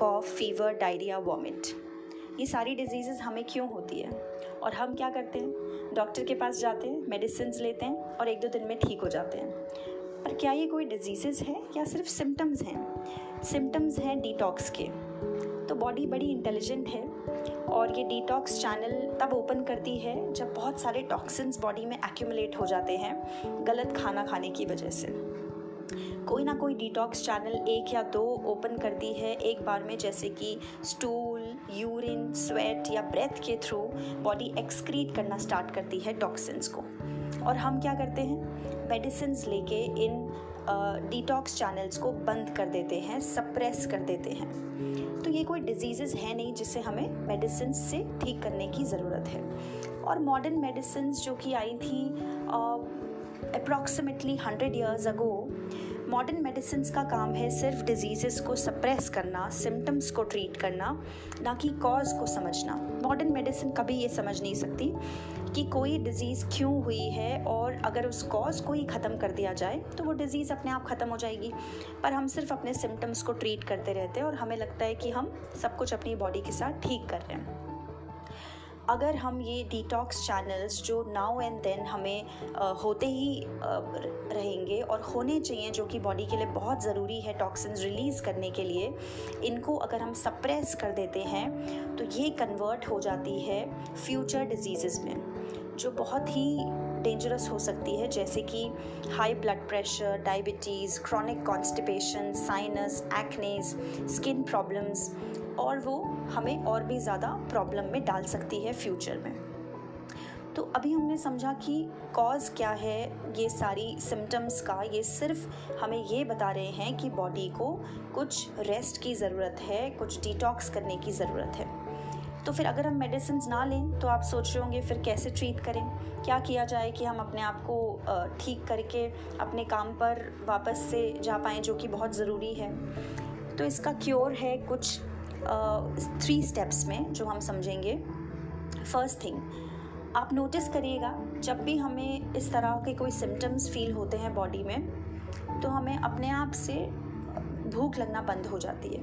कॉफ fever diarrhoea vomit ये सारी disease हमें क्यों होती है? और हम क्या करते हैं? डॉक्टर के पास जाते हैं मेडिसिन लेते हैं और एक दो दिन में ठीक हो जाते हैं। पर क्या ये कोई डिज़ीज़ है या सिर्फ़ सिम्टम्स हैं? सिम्टम्स हैं डिटॉक्स के। तो बॉडी बड़ी इंटेलिजेंट है और ये डिटॉक्स चैनल तब ओपन करती है जब बहुत सारे टॉक्सिन्स बॉडी में एक्यूमुलेट हो जाते हैं, गलत खाना खाने की वजह से। कोई ना कोई डिटॉक्स चैनल एक या दो ओपन करती है एक बार में, जैसे कि स्टूल यूरिन स्वेट या ब्रेथ के थ्रू बॉडी एक्सक्रीट करना स्टार्ट करती है टॉक्सिन्स को। और हम क्या करते हैं? मेडिसिन लेके इन डिटॉक्स चैनल्स को बंद कर देते हैं सप्रेस कर देते हैं। तो ये कोई डिज़ीज़ है नहीं जिसे हमें मेडिसिन से ठीक करने की ज़रूरत है। और मॉडर्न मेडिसिन जो कि आई थी approximately hundred years ago modern medicine का काम है सिर्फ़ डिज़ीज़ को सप्रेस करना सिम्टम्स को ट्रीट करना, ना कि कॉज को समझना। मॉडर्न मेडिसिन कभी ये समझ नहीं सकती कि कोई डिज़ीज़ क्यों हुई है और अगर उस कॉज को ही ख़त्म कर दिया जाए तो वो डिज़ीज़ अपने आप ख़त्म हो जाएगी। पर हम सिर्फ़ अपने सिम्टम्स को ट्रीट करते रहते हैं और हमें लगता है कि हम सब कुछ अपनी बॉडी के साथ ठीक कर रहे हैं। अगर हम ये डिटॉक्स चैनल्स जो नाउ एंड देन हमें होते ही रहेंगे और होने चाहिए, जो कि बॉडी के लिए बहुत ज़रूरी है टॉक्सिन्स रिलीज़ करने के लिए, इनको अगर हम सप्रेस कर देते हैं तो ये कन्वर्ट हो जाती है फ्यूचर डिज़ीज़ में, जो बहुत ही डेंजरस हो सकती है, जैसे कि high blood pressure diabetes chronic constipation sinus acnes skin problems और वो हमें और भी ज़्यादा प्रॉब्लम में डाल सकती है फ्यूचर में। तो अभी हमने समझा कि कॉज क्या है, ये सारी सिम्टम्स का, ये सिर्फ़ हमें ये बता रहे हैं कि बॉडी को कुछ रेस्ट की ज़रूरत है, कुछ डिटॉक्स करने की ज़रूरत है। तो फिर अगर हम मेडिसिन ना लें तो आप सोच रहे होंगे, फिर कैसे ट्रीट करें? क्या किया जाए कि हम अपने आप को ठीक करके अपने काम पर वापस से जा पाएँ, जो कि बहुत ज़रूरी है? तो इसका क्योर है कुछ थ्री स्टेप्स में जो हम समझेंगे। फ़र्स्ट थिंग आप नोटिस करिएगा, जब भी हमें इस तरह के कोई सिम्टम्स फील होते हैं बॉडी में तो हमें अपने आप से भूख लगना बंद हो जाती है।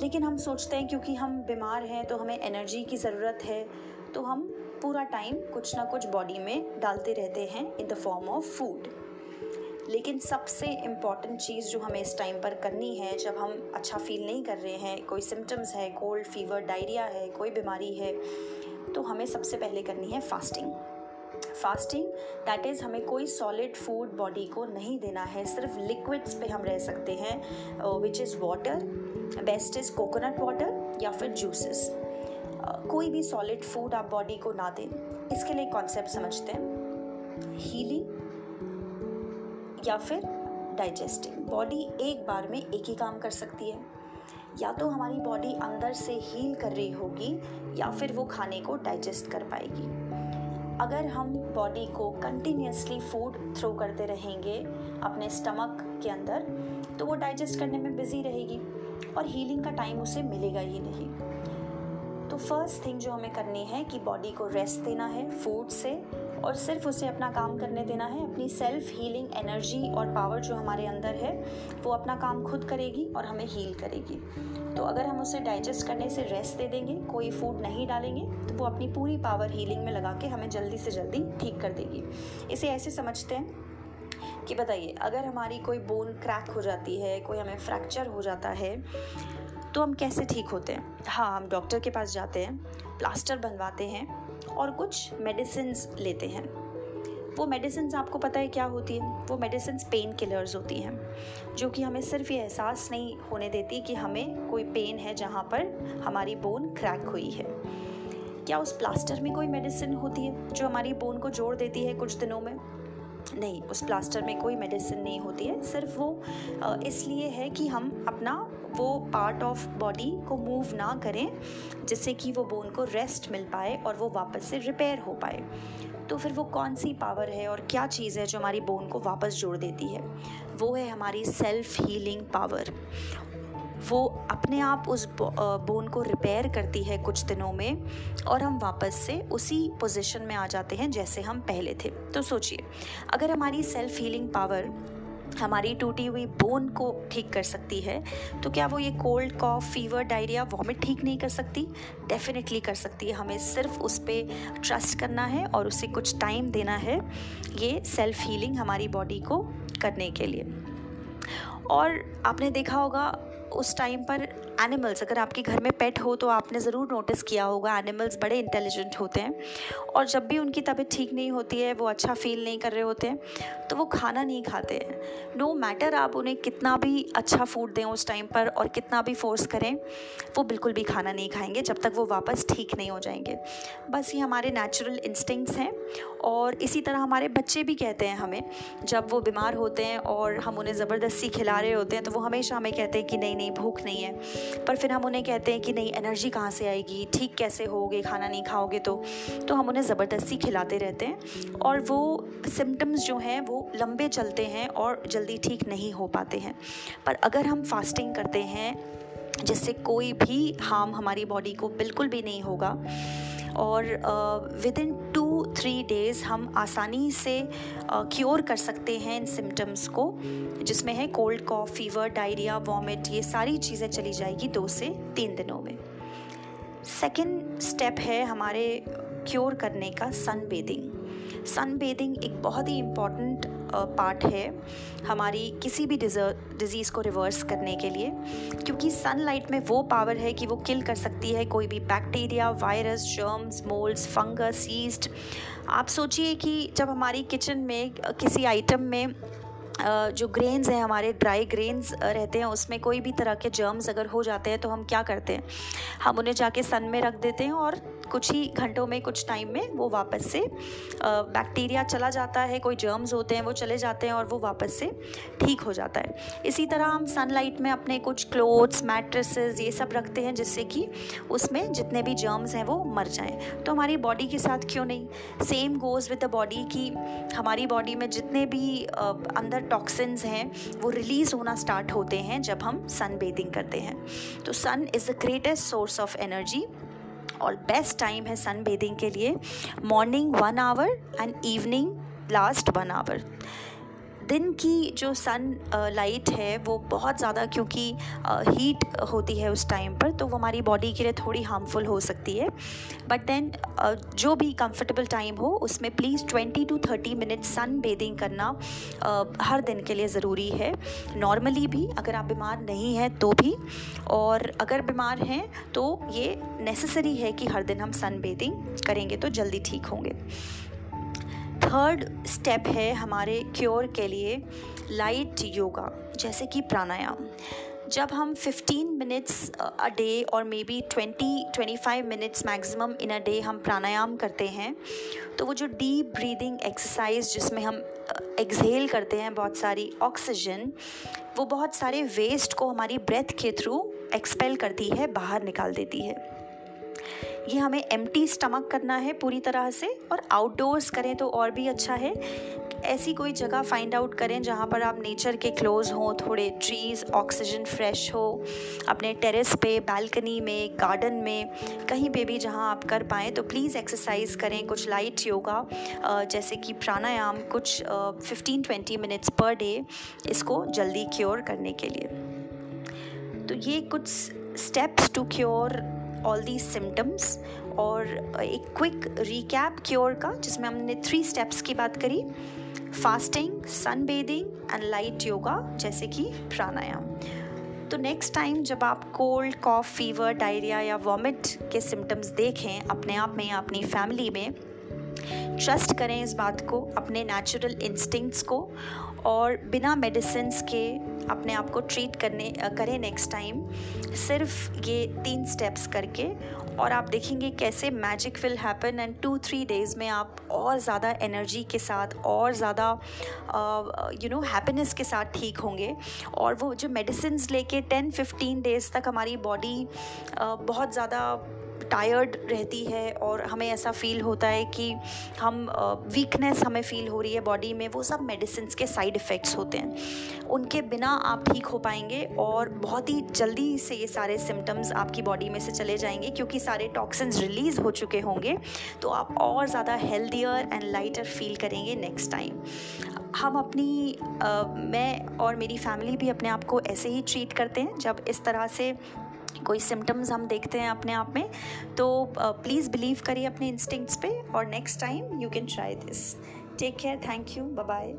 लेकिन हम सोचते हैं क्योंकि हम बीमार हैं तो हमें एनर्जी की ज़रूरत है तो हम पूरा टाइम कुछ ना कुछ बॉडी में डालते रहते हैं in the form of food लेकिन सबसे इंपॉर्टेंट चीज़ जो हमें इस टाइम पर करनी है जब हम अच्छा फील नहीं कर रहे हैं कोई सिम्टम्स है कोल्ड फीवर डायरिया है कोई बीमारी है तो हमें सबसे पहले करनी है फास्टिंग फास्टिंग दैट इज़ हमें कोई सॉलिड फ़ूड बॉडी को नहीं देना है सिर्फ़ लिक्विड्स पे हम रह सकते हैं which is water best is coconut water या फिर जूसेस uh, कोई भी सॉलिड फ़ूड आप बॉडी को ना दें इसके लिए कॉन्सेप्ट समझते हैं. हीलिंग या फिर डाइजेस्टिंग बॉडी एक बार में एक ही काम कर सकती है। या तो हमारी बॉडी अंदर से हील कर रही होगी, या फिर वो खाने को डाइजेस्ट कर पाएगी। अगर हम बॉडी को कंटिन्यूसली फ़ूड थ्रो करते रहेंगे अपने स्टमक के अंदर तो वो डाइजेस्ट करने में बिज़ी रहेगी और हीलिंग का टाइम उसे मिलेगा ही नहीं। तो फ़र्स्ट थिंग जो हमें करनी है कि बॉडी को रेस्ट देना है फ़ूड से। और सिर्फ़ उसे अपना काम करने देना है, अपनी सेल्फ हीलिंग एनर्जी और पावर जो हमारे अंदर है, वो अपना काम खुद करेगी और हमें हील करेगी। तो अगर हम उसे डाइजेस्ट करने से रेस्ट दे देंगे, कोई फ़ूड नहीं डालेंगे तो वो अपनी पूरी पावर हीलिंग में लगा के हमें जल्दी से जल्दी ठीक कर देगी। इसे ऐसे समझते हैं कि बताइए, अगर हमारी कोई बोन क्रैक हो जाती है, कोई हमें फ्रैक्चर हो जाता है तो हम कैसे ठीक होते हैं? हाँ हम डॉक्टर के पास जाते हैं प्लास्टर बनवाते हैं और कुछ मेडिसिन लेते हैं। वो मेडिसिन आपको पता है क्या होती है? वो मेडिसिन पेन किलर्स होती हैं, जो कि हमें सिर्फ़ ये एहसास नहीं होने देती कि हमें कोई पेन है जहाँ पर हमारी बोन क्रैक हुई है। क्या उस प्लास्टर में कोई मेडिसिन होती है, जो हमारी बोन को जोड़ देती है कुछ दिनों में? नहीं, उस प्लास्टर में कोई मेडिसिन नहीं होती है। सिर्फ़ वो इसलिए है कि हम अपना वो पार्ट ऑफ़ बॉडी को मूव ना करें, जिससे कि वो बोन को रेस्ट मिल पाए और वो वापस से रिपेयर हो पाए। तो फिर वो कौन सी पावर है और क्या चीज़ है जो हमारी बोन को वापस जोड़ देती है? वो है हमारी सेल्फ हीलिंग पावर वो अपने आप उस बोन को रिपेयर करती है कुछ दिनों में और हम वापस से उसी पोजीशन में आ जाते हैं जैसे हम पहले थे। तो सोचिए, अगर हमारी सेल्फ हीलिंग पावर हमारी टूटी हुई बोन को ठीक कर सकती है तो क्या वो ये cold cough fever diarrhoea vomit ठीक नहीं कर सकती? डेफिनेटली कर सकती है। हमें सिर्फ़ उस पर ट्रस्ट करना है और उसे कुछ टाइम देना है ये सेल्फ हीलिंग हमारी बॉडी को करने के लिए। और आपने देखा होगा उस टाइम पर एनिमल्स अगर आपके घर में पेट हो तो आपने ज़रूर नोटिस किया होगा एनिमल्स बड़े इंटेलिजेंट होते हैं और जब भी उनकी तबीयत ठीक नहीं होती है, वो अच्छा फील नहीं कर रहे होते हैं तो वो खाना नहीं खाते हैं। नो no मैटर आप उन्हें कितना भी अच्छा फ़ूड दें उस टाइम पर और कितना भी फोर्स करें, वो बिल्कुल भी खाना नहीं खाएँगे जब तक वो वापस ठीक नहीं हो जाएँगे। बस ये हमारे नेचुरल इंस्टिंक्ट्स हैं और इसी तरह हमारे बच्चे भी कहते हैं हमें, जब वो बीमार होते हैं और हम उन्हें ज़बरदस्ती खिला रहे होते हैं तो वो हमेशा हमें कहते हैं कि नहीं नहीं, भूख नहीं है। पर फिर हम उन्हें कहते हैं कि नहीं एनर्जी कहाँ से आएगी? ठीक कैसे होगे? खाना नहीं खाओगे तो? तो हम उन्हें ज़बरदस्ती खिलाते रहते हैं और वो सिम्टम्स जो हैं, वो लंबे चलते हैं और जल्दी ठीक नहीं हो पाते हैं। पर अगर हम फास्टिंग करते हैं, जिससे कोई भी हार्म हमारी बॉडी को बिल्कुल भी नहीं होगा और within two three days हम आसानी से क्योर कर सकते हैं इन सिम्टम्स को, जिसमें है cold cough fever diarrhoea vomit ये सारी चीज़ें चली जाएगी दो से तीन दिनों में। सेकेंड स्टेप है हमारे क्योर करने का सन बेदिंग सन बेदिंग एक बहुत ही इंपॉर्टेंट पार्ट है हमारी किसी भी डिज़ीज़ को रिवर्स करने के लिए, क्योंकि सनलाइट में वो पावर है कि वो किल कर सकती है कोई भी bacteria virus germs moulds fungus yeast आप सोचिए कि जब हमारी किचन में किसी आइटम में जो ग्रेन्स हैं हमारे ड्राई ग्रेन्स रहते हैं, उसमें कोई भी तरह के जर्म्स अगर हो जाते हैं तो हम क्या करते हैं? हम उन्हें जाके सन में रख देते हैं और कुछ ही घंटों में, कुछ टाइम में वो वापस से बैक्टीरिया चला जाता है, कोई जर्म्स होते हैं, वो चले जाते हैं और वो वापस से ठीक हो जाता है। इसी तरह हम सनलाइट में अपने कुछ क्लोथ्स मैट्रेसेस ये सब रखते हैं जिससे कि उसमें जितने भी जर्म्स हैं वो मर जाएँ। तो हमारी बॉडी के साथ क्यों नहीं? Same goes with the body कि हमारी बॉडी में जितने भी अंदर टॉक्सिन्स हैं, वो रिलीज़ होना स्टार्ट होते हैं जब हम सन बेदिंग करते हैं। तो sun is the greatest source of energy और बेस्ट टाइम है सन बेदिंग के लिए। Morning one hour and evening last one hour दिन की जो सन लाइट है, वो बहुत ज़्यादा क्योंकि हीट होती है उस टाइम पर तो वो हमारी बॉडी के लिए थोड़ी हार्मफुल हो सकती है। बट देन जो भी कंफर्टेबल टाइम हो, उसमें please twenty to thirty minute sun bathing करना हर दिन के लिए ज़रूरी है। नॉर्मली भी, अगर आप बीमार नहीं हैं तो भी। और अगर बीमार हैं तो ये नेसेसरी है कि हर दिन हम सन बेदिंग करेंगे तो जल्दी ठीक होंगे। थर्ड स्टेप है हमारे क्योर के लिए लाइट योगा जैसे कि प्राणायाम। जब हम 15 मिनट्स अ डे और maybe 20 25 minutes maximum in a day हम प्राणायाम करते हैं तो वो जो डीप ब्रीदिंग एक्सरसाइज जिसमें हम एक्सहेल करते हैं बहुत सारी ऑक्सीजन वो बहुत सारे वेस्ट को हमारी ब्रेथ के थ्रू एक्सपेल करती है, बाहर निकाल देती है। ये हमें एमटी स्टमक करना है पूरी तरह से और आउटडोर्स करें तो और भी अच्छा है। ऐसी कोई जगह फाइंड आउट करें जहाँ पर आप नेचर के क्लोज हों, थोड़े ट्रीज़ ऑक्सीजन फ्रेश हो, अपने टेरेस पे बालकनी में गार्डन में, कहीं पे भी जहाँ आप कर पाएँ तो प्लीज़ एक्सरसाइज करें, कुछ लाइट योगा जैसे कि प्राणायाम, कुछ fifteen twenty minutes per day इसको जल्दी क्योर करने के लिए। तो ये कुछ steps to cure all the symptoms और एक क्विक रिकैप क्योर का, जिसमें हमने थ्री स्टेप्स की बात करी. Fasting sun bathing and light yoga जैसे कि प्राणायाम. तो नेक्स्ट टाइम जब आप कोल्ड कॉफ फीवर डायरिया या वॉमिट के सिम्टम्स देखें अपने आप में या अपनी फैमिली में ट्रस्ट करें इस बात को, अपने नेचुरल इंस्टिंक्ट्स को. और बिना मेडिसिन के अपने आप को ट्रीट करने करें नेक्स्ट टाइम सिर्फ़ ये तीन स्टेप्स करके और आप देखेंगे कैसे magic will happen and two three days में आप और ज़्यादा एनर्जी के साथ और ज़्यादा यू नो हैप्पीनेस के साथ ठीक होंगे और वो जो मेडिसिन लेके टेन फिफ्टीन डेज़ तक हमारी बॉडी uh, बहुत ज़्यादा टायर्ड रहती है और हमें ऐसा फील होता है कि हम वीकनेस हमें फील हो रही है बॉडी में वो सब मेडिसिन के साइड इफ़ेक्ट्स होते हैं। उनके बिना आप ठीक हो पाएँगे और बहुत ही जल्दी से ये सारे सिम्टम्स आपकी बॉडी में से चले जाएँगे क्योंकि सारे टॉक्सिन्स रिलीज़ हो चुके होंगे तो आप और ज़्यादा हेल्दियर एंड लाइटर फील करेंगे नेक्स्ट टाइम हम अपनी आ, मैं और मेरी फैमिली भी अपने आप को ऐसे ही ट्रीट करते हैं जब इस तरह से कोई सिम्टम्स हम देखते हैं अपने आप में तो प्लीज़ बिलीव करिए अपने इंस्टिंक्ट्स पे और next time you can try this take care thank you bye